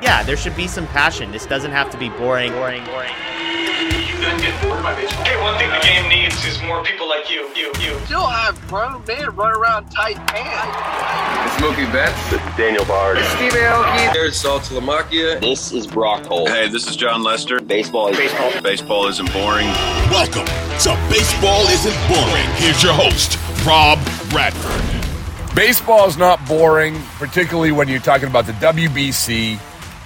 Yeah, there should be some passion. This doesn't have to be boring, boring, boring. You guys get bored by baseball. Hey, one thing the game needs is more people like you, you, you. Still have grown men run around tight pants. It's Mookie Betts. This is Daniel Bard. Steve Aoki. There's Saltalamacchia. This is Brock Holt. Hey, this is Jon Lester. Baseball is baseball. Baseball isn't boring. Welcome to Baseball Isn't Boring. Here's your host, Rob Bradford. Baseball is not boring, particularly when you're talking about the WBC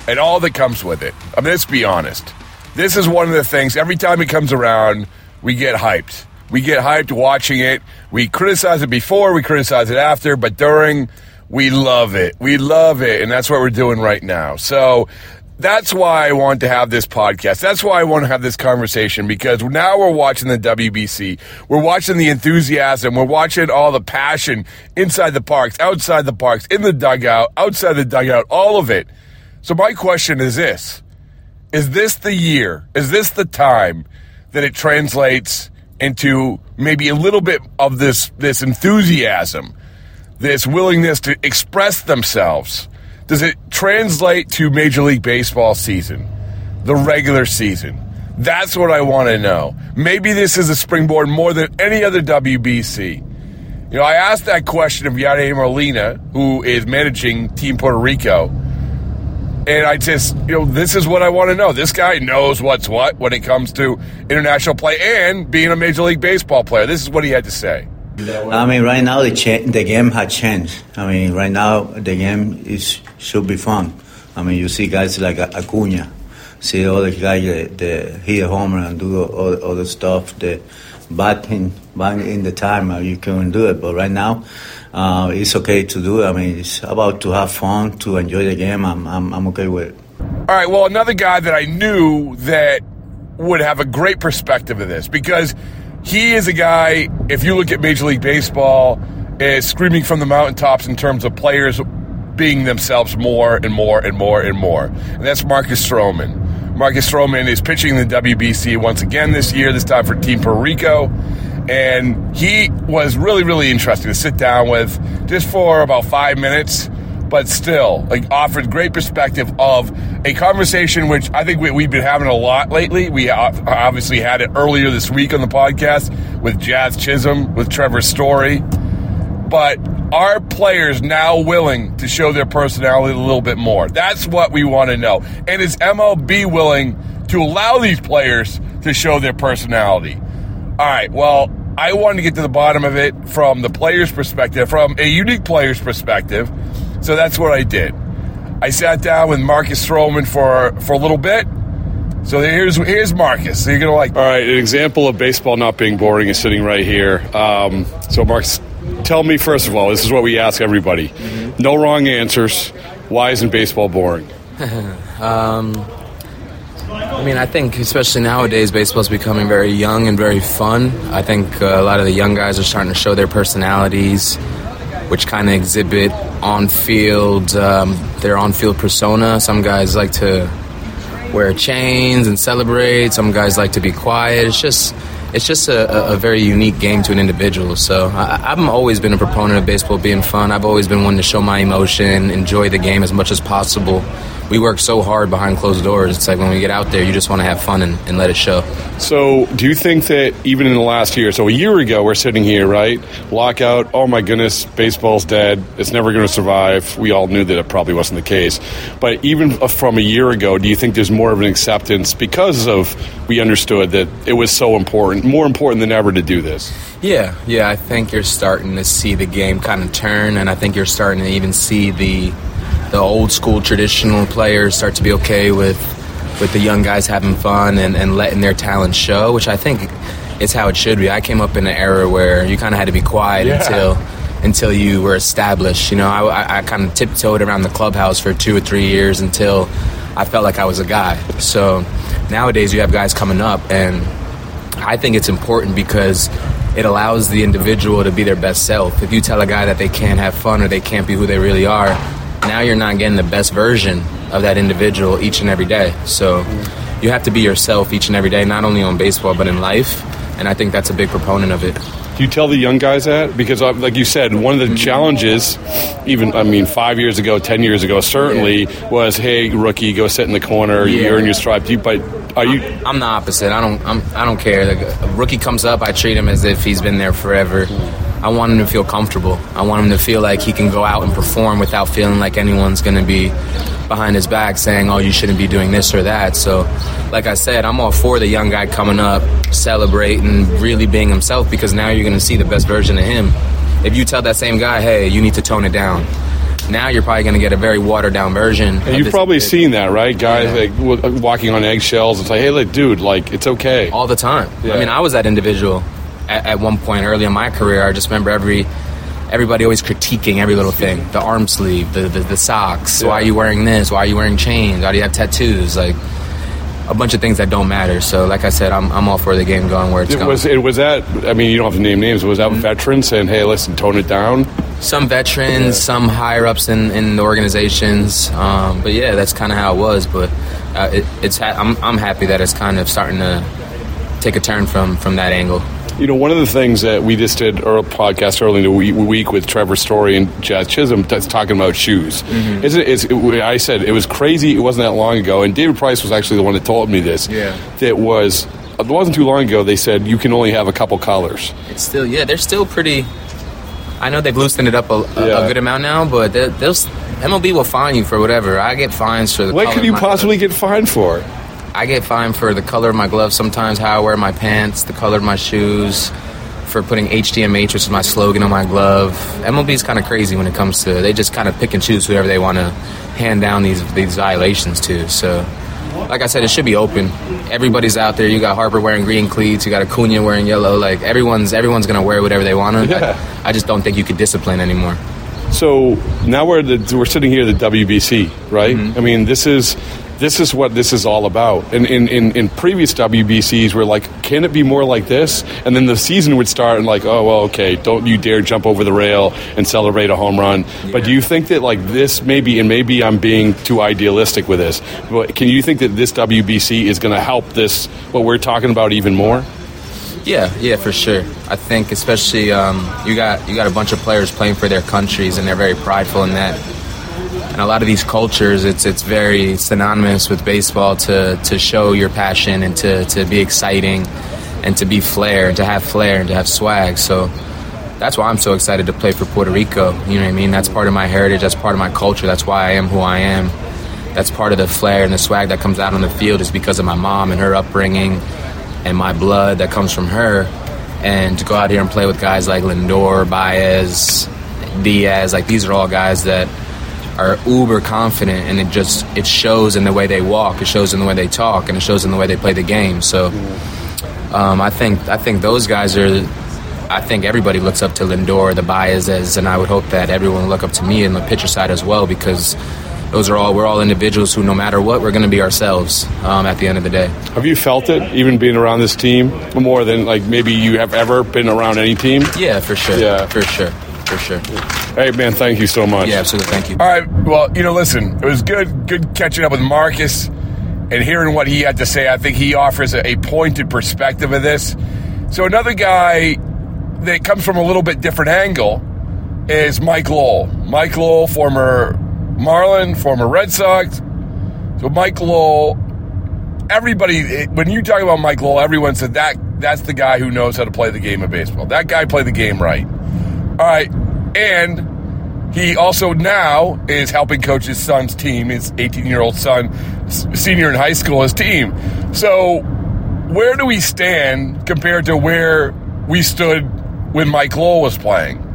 and all that comes with it. I mean, let's be honest. This is one of the things, every time it comes around, we get hyped. We get hyped watching it. We criticize it before, we criticize it after, but during, we love it. We love it. And that's what we're doing right now. So that's why I want to have this podcast. That's why I want to have this conversation because now we're watching the WBC. We're watching the enthusiasm. We're watching all the passion inside the parks, outside the parks, in the dugout, outside the dugout, all of it. So my question is this. Is this the year? Is this the time that it translates into maybe a little bit of this this enthusiasm, this willingness to express themselves? Does it translate to Major League Baseball season, the regular season? That's what I want to know. Maybe this is a springboard more than any other WBC. You know, I asked that question of Yadier Molina, who is managing Team Puerto Rico. And I just, you know, this is what I want to know. This guy knows what's what when it comes to international play and being a Major League Baseball player. This is what he had to say. I mean, right now the cha- the game has changed. I mean, right now the game is should be fun. I mean, you see guys like Acuna, see all the guys that, that hit a home run and do all, all the stuff. The batting, batting in the time you can do it, but right now uh, it's okay to do. I mean, it's about to have fun, to enjoy the game. I'm, I'm, I'm okay with it. All right. Well, another guy that I knew that would have a great perspective of this because he is a guy. If you look at Major League Baseball, is screaming from the mountaintops in terms of players being themselves more and more and more and more, and that's Marcus Stroman. Marcus Stroman is pitching the WBC once again this year. This time for Team Puerto Rico and he was really really interesting to sit down with just for about five minutes but still like offered great perspective of a conversation which i think we, have been having a lot lately. We obviously had it earlier this week on the podcast with jazz chisholm with trevor story. But are players now willing to show their personality a little bit more? That's what we want to know. And is mlb willing to allow these players to show their personality? All right. Well, I wanted to get to the bottom of it from the player's perspective, from a unique player's perspective. So that's what I did. I sat down with Marcus Stroman for for a little bit. So here's here's Marcus. So you're gonna like. All right, an example of baseball not being boring is sitting right here. Um, so Marcus, tell me first of all, this is what we ask everybody. Mm-hmm. No wrong answers. Why isn't baseball boring? um, I mean, I think especially nowadays, baseball is becoming very young and very fun. I think uh, a lot of the young guys are starting to show their personalities. which kind of exhibit on field um, their on field persona. Some guys like to wear chains and celebrate. Some guys like to be quiet. It's just it's just a, a, very unique game to an individual. So I, I've always been a proponent of baseball being fun. I've always been one to show my emotion, enjoy the game as much as possible we work so hard behind closed doors. It's like when we get out there, you just want to have fun and, and, let it show. So, do you think that even in the last year, so a year ago, we're sitting here, right? Lockout, oh my goodness, baseball's dead. It's never going to survive. We all knew that it probably wasn't the case. But even from a year ago, do you think there's more of an acceptance because of we understood that it was so important, more important than ever to do this? Yeah, yeah, I think you're starting to see the game kind of turn, and I think you're starting to even see the the old school traditional players start to be okay with with the young guys having fun and, and letting their talent show, which I think is how it should be. I came up in an era where you kind of had to be quiet yeah. until until you were established. You know, I, I kind of tiptoed around the clubhouse for two or three years until I felt like I was a guy. So nowadays you have guys coming up, and I think it's important because it allows the individual to be their best self. If you tell a guy that they can't have fun or they can't be who they really are, now you're not getting the best version of that individual each and every day. So you have to be yourself each and every day, not only on baseball but in life. And I think that's a big proponent of it. Do you tell the young guys that? Because, uh, like you said, one of the challenges, even I mean, five years ago, ten years ago, certainly yeah. was, "Hey, rookie, go sit in the corner. Yeah. You're in your stripe." But are you? I'm the opposite. I don't. I'm, I don't care. a rookie comes up, I treat him as if he's been there forever. I want him to feel comfortable. I want him to feel like he can go out and perform without feeling like anyone's going to be behind his back saying, oh, you shouldn't be doing this or that. So, like I said, I'm all for the young guy coming up, celebrating, really being himself because now you're going to see the best version of him. If you tell that same guy, hey, you need to tone it down, now you're probably going to get a very watered down version. And you've probably kid. seen that, right? Guys yeah. like walking on eggshells. It's like, hey, like, dude, like it's okay all the time. Yeah. I mean, I was that individual at, at one point early in my career, I just remember every everybody always critiquing every little thing. The arm sleeve the, the, the socks. Yeah. why are you wearing this? Why are you wearing chains? Why do you have tattoos? Like a bunch of things that don't matter. So like i said i'm, I'm all for the game going where it's it going. was, it was that i mean you don't have to name names. Was that mm-hmm. veterans saying hey listen tone it down. Some veterans yeah. some higher ups in, in the organizations. Um, but yeah that's kind of how it was. But uh, it, it's ha- I'm, I'm happy that it's kind of starting to take a turn from from that angle you know, one of the things that we just did a podcast early in the week with Trevor Story and Jazz Chisholm that's talking about shoes. Mm-hmm. Isn't it, it, I said it was crazy. It wasn't that long ago, and David Price was actually the one that told me this. Yeah, that was it wasn't too long ago. They said you can only have a couple colors. It's still yeah, they're still pretty. I know they've loosened it up a, a, yeah. a good amount now, but they'll, MLB will fine you for whatever. I get fines for the. What could you possibly get fined for? I get fined for the color of my gloves sometimes, how I wear my pants, the color of my shoes, for putting HDMH, which is my slogan on my glove. MLB is kind of crazy when it comes to they just kind of pick and choose whoever they want to hand down these these violations to. So, like I said, it should be open. Everybody's out there. You got Harper wearing green cleats. You got Acuna wearing yellow. Like everyone's everyone's gonna wear whatever they want to. Yeah. I, I just don't think you could discipline anymore. So now we're the, we're sitting here at the WBC, right? Mm-hmm. I mean, this is this is what this is all about. And in, in, in previous WBCs, we're like, can it be more like this? And then the season would start and like, oh well, okay, don't you dare jump over the rail and celebrate a home run. Yeah. But do you think that like this maybe, and maybe I'm being too idealistic with this, but can you think that this WBC is going to help this what we're talking about even more? Yeah, yeah, for sure. I think especially um, you got you got a bunch of players playing for their countries, and they're very prideful in that and a lot of these cultures, it's it's very synonymous with baseball to to show your passion and to to be exciting and to be flair and to have flair and to have swag. So that's why I'm so excited to play for Puerto Rico. You know what I mean? That's part of my heritage. That's part of my culture. That's why I am who I am. That's part of the flair and the swag that comes out on the field is because of my mom and her upbringing and my blood that comes from her. And to go out here and play with guys like Lindor, Baez, Diaz, like these are all guys that are uber confident and it just it shows in the way they walk it shows in the way they talk and it shows in the way they play the game. So um, I think I think those guys are I think everybody looks up to Lindor the Baezes and I would hope that everyone look up to me in the pitcher side as well because those are all we're all individuals who no matter what we're going to be ourselves um, at the end of the day. Have you felt it even being around this team more than like maybe you have ever been around any team? Yeah for sure. Yeah. For sure for sure. Hey, man, thank you so much. Yeah, absolutely. Thank you. All right. Well, you know, listen, it was good, good catching up with Marcus and hearing what he had to say. I think he offers a, a pointed perspective of this. So another guy that comes from a little bit different angle is Mike Lowell. Mike Lowell, former Marlin, former Red Sox. So Mike Lowell, everybody, when you talk about Mike Lowell, everyone said that that's the guy who knows how to play the game of baseball. That guy played the game right. All right, and he also now is helping coach his son's team, his 18 year old son, senior in high school, his team. So, where do we stand compared to where we stood when Mike Lowell was playing?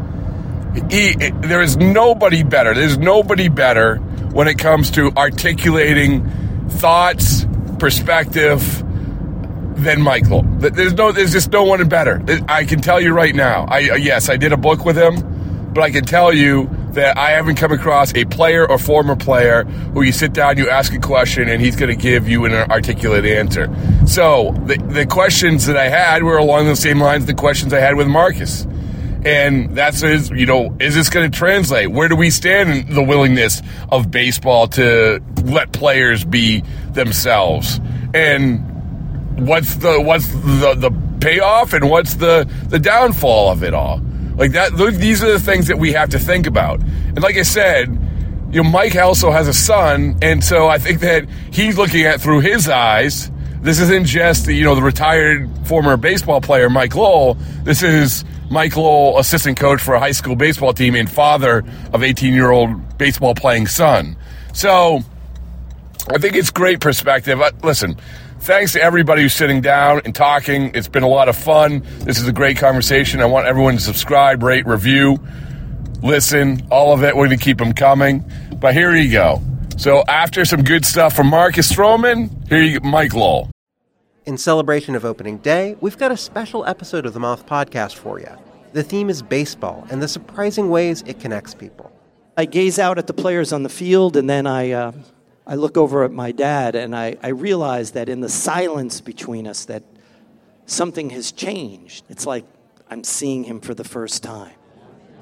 He, there is nobody better. There's nobody better when it comes to articulating thoughts, perspective than Michael. There's no, there's just no one better. I can tell you right now. I uh, yes, I did a book with him, but I can tell you that I haven't come across a player or former player who you sit down, you ask a question, and he's going to give you an articulate answer. So the the questions that I had were along the same lines the questions I had with Marcus. And that's is you know is this going to translate? Where do we stand in the willingness of baseball to let players be themselves? And what's the what's the the payoff and what's the the downfall of it all? Like that, these are the things that we have to think about. And like I said, you know, Mike also has a son, and so I think that he's looking at through his eyes. This isn't just the, you know the retired former baseball player Mike Lowell. This is Mike Lowell, assistant coach for a high school baseball team and father of 18 year old baseball playing son. So I think it's great perspective. Uh, listen, thanks to everybody who's sitting down and talking. It's been a lot of fun. This is a great conversation. I want everyone to subscribe, rate, review, listen, all of it. We're going to keep them coming. But here you go. So after some good stuff from Marcus Stroman, here you go, Mike Lowell. In celebration of opening day, we've got a special episode of the Moth Podcast for you. The theme is baseball and the surprising ways it connects people. I gaze out at the players on the field and then I, uh, I look over at my dad and I, I realize that in the silence between us that something has changed. It's like I'm seeing him for the first time.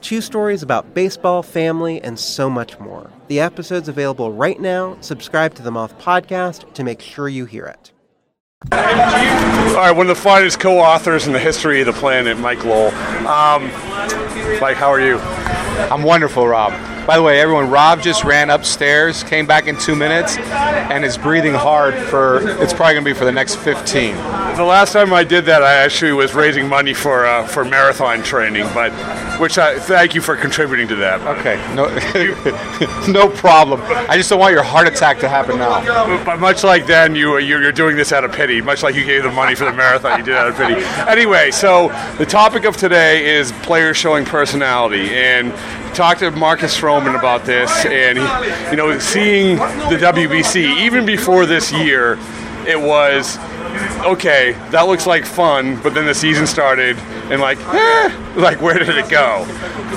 Two stories about baseball, family, and so much more. The episode's available right now. Subscribe to the Moth Podcast to make sure you hear it. All right, one of the finest co-authors in the history of the planet, Mike Lowell. Um, Mike, how are you? I'm wonderful, Rob. By the way, everyone, Rob just ran upstairs, came back in two minutes, and is breathing hard for, it's probably going to be for the next 15. The last time I did that, I actually was raising money for uh, for marathon training, but which I thank you for contributing to that. Okay, no, no problem. I just don't want your heart attack to happen now. But much like then, you you're doing this out of pity. Much like you gave the money for the marathon, you did out of pity. Anyway, so the topic of today is players showing personality, and talked to Marcus Stroman about this, and he, you know, seeing the WBC even before this year, it was okay, that looks like fun, but then the season started and like, eh, like where did it go?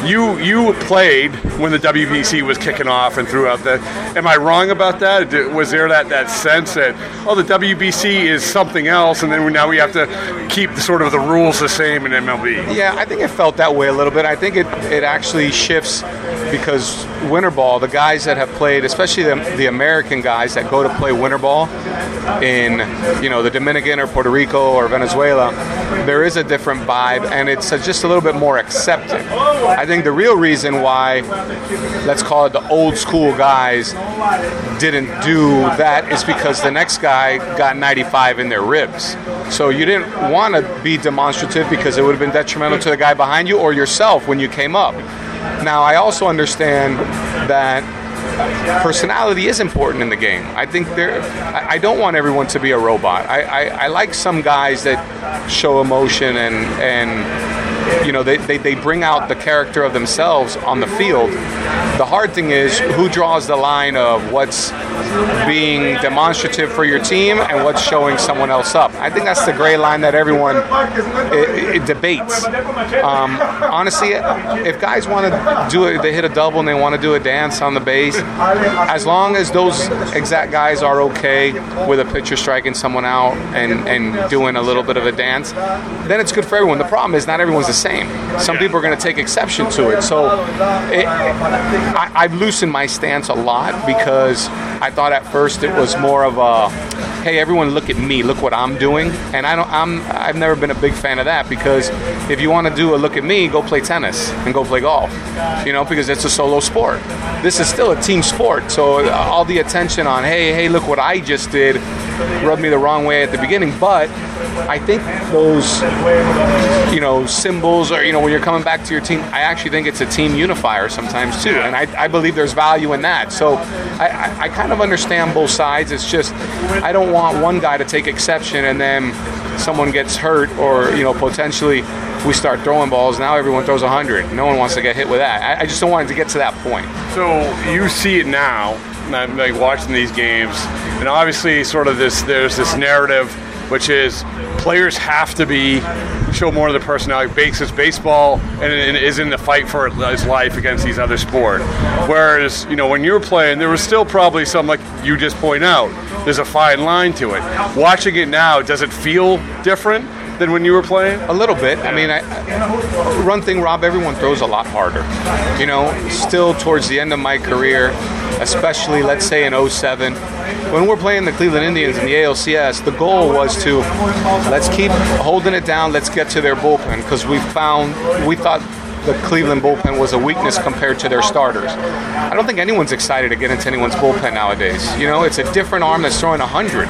You you played when the WBC was kicking off and throughout the. Am I wrong about that? Was there that, that sense that oh the WBC is something else, and then now we have to keep sort of the rules the same in MLB? Yeah, I think it felt that way a little bit. I think it it actually shifts because winter ball, the guys that have played, especially the, the American guys that go to play winter ball in you know the Dominican or Puerto Rico or Venezuela, there is a different vibe, and it's just a little bit more accepted. I think the real reason why, let's call it the old school guys, didn't do that is because the next guy got 95 in their ribs. So you didn't want to be demonstrative because it would have been detrimental to the guy behind you or yourself when you came up. Now, I also understand that personality is important in the game. I think there. I don't want everyone to be a robot. I, I, I like some guys that show emotion and and you know they, they, they bring out the character of themselves on the field. The hard thing is who draws the line of what's being demonstrative for your team and what's showing someone else up. I think that's the gray line that everyone it, it debates. Um, honestly, if guys want to do it, they hit a double and they want to do a dance on the base, as long as those exact guys are okay with a pitcher striking someone out and, and doing a little bit of a dance, then it's good for everyone. The problem is not everyone's the same. Some people are going to take exception to it. So it, I, I've loosened my stance a lot because I thought at first it was more of a, hey, everyone, look at me, look what I'm doing, and I don't. I'm. I've never been a big fan of that because if you want to do a look at me, go play tennis and go play golf. You know, because it's a solo sport. This is still a team sport. So all the attention on, hey, hey, look what I just did, rubbed me the wrong way at the beginning. But I think those, you know, symbols or, you know, when you're coming back to your team, I actually think it's a team unifier sometimes too. And I, I believe there's value in that. So I, I, I kind of understand both sides. It's just, I don't want one guy to take exception and then someone gets hurt or, you know, potentially we start throwing balls. Now everyone throws 100. No one wants to get hit with that. I, I just don't want it to get to that point. So you see it now, like watching these games, and obviously, sort of this. There's this narrative, which is players have to be show more of the personality. Because baseball and, and is in the fight for his life against these other sport. Whereas you know when you were playing, there was still probably some like you just point out. There's a fine line to it. Watching it now, does it feel different? than when you were playing? A little bit. I mean, I, thing, Rob. Everyone throws a lot harder. You know, still towards the end of my career, especially let's say in 07, when we're playing the Cleveland Indians in the ALCS, the goal was to let's keep holding it down. Let's get to their bullpen because we found we thought the Cleveland bullpen was a weakness compared to their starters. I don't think anyone's excited to get into anyone's bullpen nowadays. You know, it's a different arm that's throwing 100.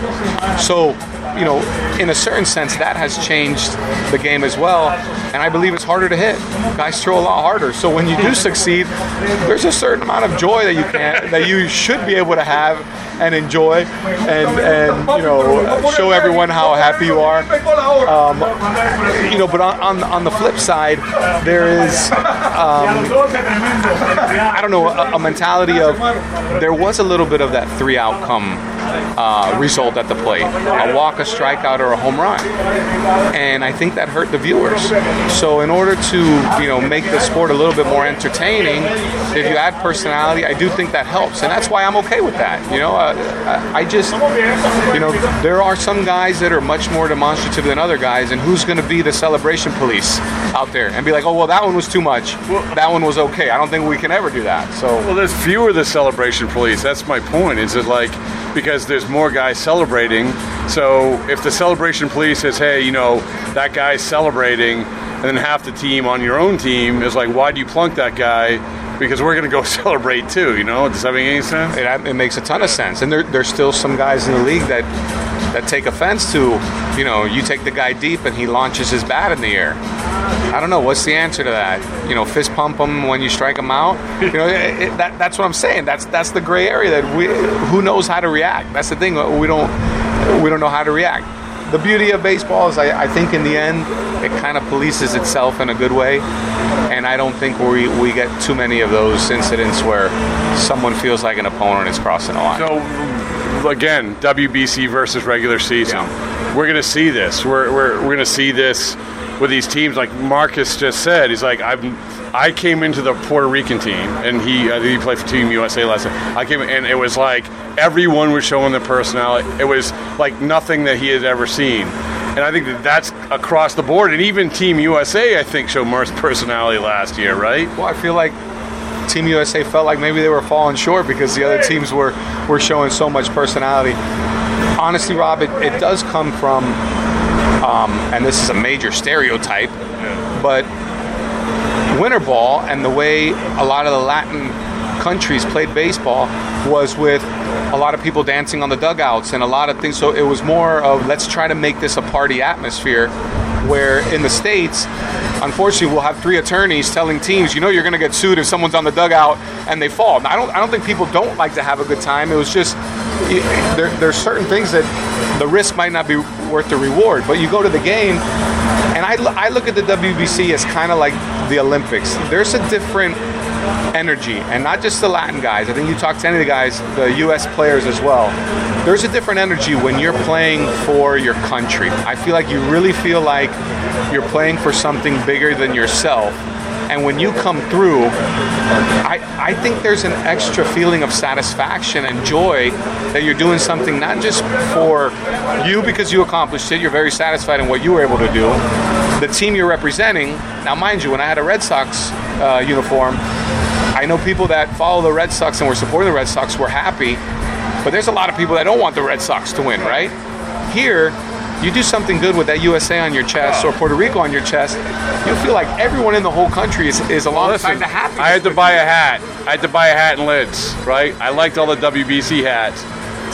So, you know, in a certain sense, that has changed the game as well. And I believe it's harder to hit. Guys throw a lot harder. So when you do succeed, there's a certain amount of joy that you can that you should be able to have and enjoy and and you know show everyone how happy you are. Um, you know, but on, on on the flip side, there is um, I don't know a, a mentality of there was a little bit of that three outcome uh, result at the plate a walk, a strikeout, or a home run. And I think that hurt the viewers. So, in order to you know make the sport a little bit more entertaining, if you add personality, I do think that helps, and that's why I'm okay with that. You know, uh, I just you know there are some guys that are much more demonstrative than other guys, and who's going to be the celebration police out there and be like, oh well, that one was too much, that one was okay. I don't think we can ever do that. So, well, there's fewer the celebration police. That's my point. Is it like because there's more guys celebrating. So if the celebration police says, hey, you know, that guy's celebrating, and then half the team on your own team is like, why do you plunk that guy? Because we're going to go celebrate too, you know? Does that make any sense? It, it makes a ton of sense. And there, there's still some guys in the league that that take offense to, you know, you take the guy deep and he launches his bat in the air. I don't know. What's the answer to that? You know, fist pump them when you strike them out. You know, it, it, that, that's what I'm saying. That's that's the gray area that we who knows how to react. That's the thing. Uh, we don't we don't know how to react. The beauty of baseball is, I, I think, in the end, it kind of polices itself in a good way, and I don't think we we get too many of those incidents where someone feels like an opponent is crossing a line. So again, WBC versus regular season. Yeah. We're going to see this. We're, we're, we're going to see this with these teams. Like Marcus just said, he's like, I've, I came into the Puerto Rican team, and he, think he played for Team USA last time. I came, and it was like everyone was showing their personality. It was like nothing that he had ever seen. And I think that that's across the board. And even Team USA, I think, showed more personality last year, right? Well, I feel like Team USA felt like maybe they were falling short because the other teams were, were showing so much personality. Honestly, Rob, it, it does come from, um, and this is a major stereotype, but winter ball and the way a lot of the Latin countries played baseball was with a lot of people dancing on the dugouts and a lot of things. So it was more of let's try to make this a party atmosphere. Where in the States, unfortunately, we'll have three attorneys telling teams, you know, you're going to get sued if someone's on the dugout and they fall. I don't, I don't think people don't like to have a good time. It was just there, there's certain things that the risk might not be worth the reward. But you go to the game, and I, I look at the WBC as kind of like the Olympics. There's a different energy, and not just the Latin guys. I think you talk to any of the guys, the U.S. players as well. There's a different energy when you're playing for your country. I feel like you really feel like you're playing for something bigger than yourself. And when you come through, I, I think there's an extra feeling of satisfaction and joy that you're doing something not just for you because you accomplished it, you're very satisfied in what you were able to do. The team you're representing, now mind you, when I had a Red Sox uh, uniform, I know people that follow the Red Sox and were supporting the Red Sox were happy, but there's a lot of people that don't want the Red Sox to win, right? Here, you do something good with that USA on your chest or Puerto Rico on your chest, you'll feel like everyone in the whole country is, is alongside Listen. I had to buy a hat. I had to buy a hat and lids, right? I liked all the WBC hats.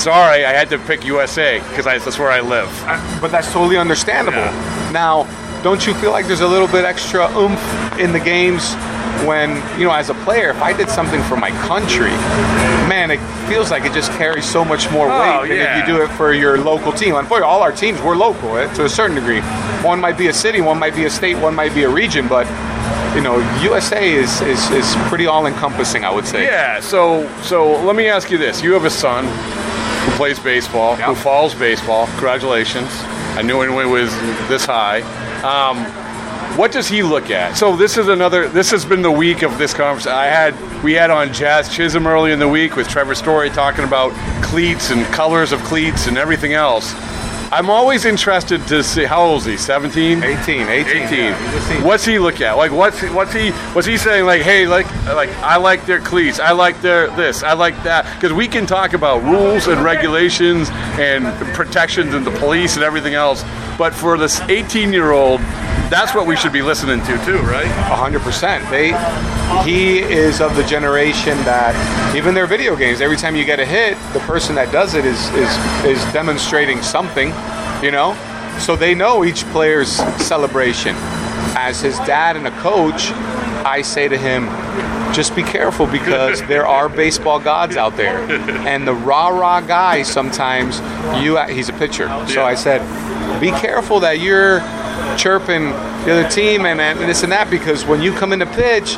Sorry, I had to pick USA because that's where I live. Uh, but that's totally understandable. Now, don't you feel like there's a little bit extra oomph in the games when, you know, as a player, if I did something for my country, man, it feels like it just carries so much more Oh, weight than yeah. if you do it for your local team. Unfortunately, all our teams, we're local eh, to a certain degree. One might be a city, one might be a state, one might be a region, but, you know, USA is, is, is pretty all encompassing, I would say. Yeah. So so let me ask you this: You have a son who plays baseball, who follows baseball. Congratulations! I knew it was this high. Um, what does he look at? So this is another. This has been the week of this conference. I had we had on Jazz Chisholm early in the week with Trevor Story talking about cleats and colors of cleats and everything else. I'm always interested to see how old is he? 17? 18, 18. 18. yeah, he's a senior. What's he look at? Like what's what's he what's he saying? Like hey, like like I like their cleats. I like their this. I like that because we can talk about rules and regulations and protections and the police and everything else. But for this 18 year old, that's what we should be listening to too, right? hundred percent. They he is of the generation that even their video games, every time you get a hit, the person that does it is is is demonstrating something, you know? So they know each player's celebration. As his dad and a coach, I say to him, just be careful because there are baseball gods out there. And the rah rah guy sometimes you he's a pitcher. So I said, be careful that you're chirping the other team and, and this and that because when you come in to pitch,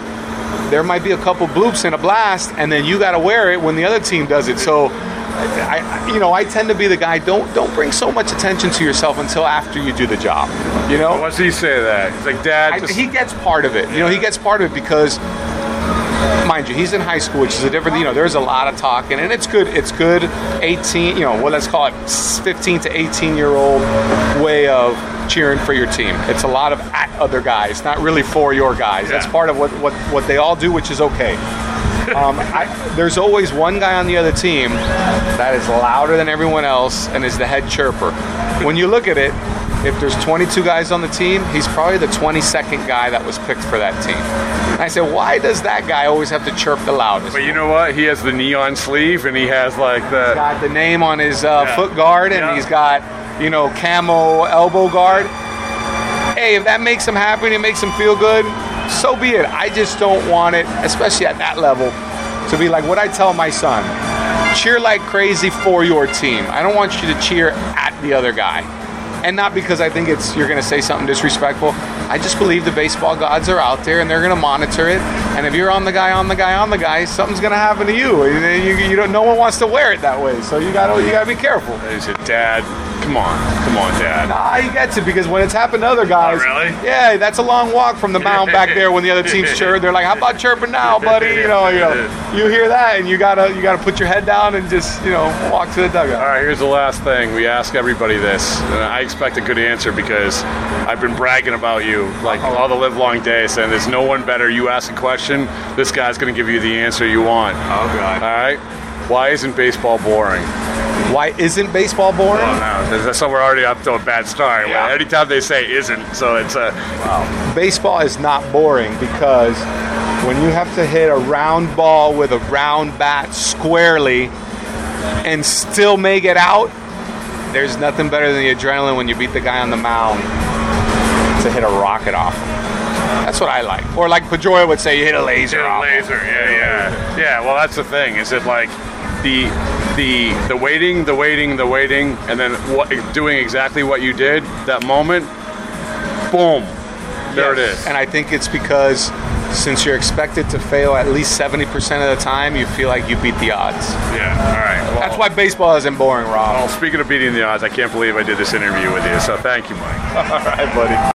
there might be a couple bloops and a blast, and then you got to wear it when the other team does it. So, I, you know, I tend to be the guy. Don't don't bring so much attention to yourself until after you do the job. You know, What's he say that? He's like, Dad, I, he gets part of it. You know, he gets part of it because, mind you, he's in high school, which is a different. You know, there's a lot of talking, and it's good. It's good. 18. You know, well, let's call it 15 to 18 year old way of cheering for your team. It's a lot of at other guys, not really for your guys. That's part of what what what they all do, which is okay. Um, I, there's always one guy on the other team that is louder than everyone else and is the head chirper. When you look at it, if there's 22 guys on the team, he's probably the 22nd guy that was picked for that team. And I said, why does that guy always have to chirp the loudest? But you know what? He has the neon sleeve and he has like the got the name on his uh, Yeah. foot guard and Yeah. he's got, you know, camo elbow guard. Hey, if that makes him happy and it makes him feel good, so be it. I just don't want it, especially at that level, to be like what I tell my son cheer like crazy for your team. I don't want you to cheer at the other guy. And not because I think it's you're going to say something disrespectful. I just believe the baseball gods are out there and they're going to monitor it. And if you're on the guy, on the guy, on the guy, something's going to happen to you. You, you, you don't. No one wants to wear it that way. So you got to you got to be careful. He said, Dad, come on, come on, Dad. Nah, he gets it because when it's happened to other guys, Oh, really? Yeah, that's a long walk from the mound back there when the other team's chirp. They're like, "How about chirping now, buddy?" You know, you know, you hear that and you gotta you gotta put your head down and just you know walk to the dugout. All right, here's the last thing. We ask everybody this, and I expect a good answer because I've been bragging about you like uh-huh. all the live long day, saying there's no one better. You ask a question, this guy's going to give you the answer you want. Oh God! All right. Why isn't baseball boring? Why isn't baseball boring? Oh no, so we're already up to a bad start. Yeah. Anytime they say isn't, so it's a. Wow. Baseball is not boring because when you have to hit a round ball with a round bat squarely and still make it out, there's nothing better than the adrenaline when you beat the guy on the mound to hit a rocket off. him. That's what I like. Or like Pedroia would say, you hit a laser off. him. laser. Yeah, yeah, yeah. Well, that's the thing. Is it like the the the waiting, the waiting, the waiting, and then what, doing exactly what you did that moment? Boom. There it Yes. is. And I think it's because since you're expected to fail at least 70% of the time, you feel like you beat the odds. Yeah, all right. Well, That's why baseball isn't boring, Rob. Well, speaking of beating the odds, I can't believe I did this interview with you. So thank you, Mike. All right, buddy.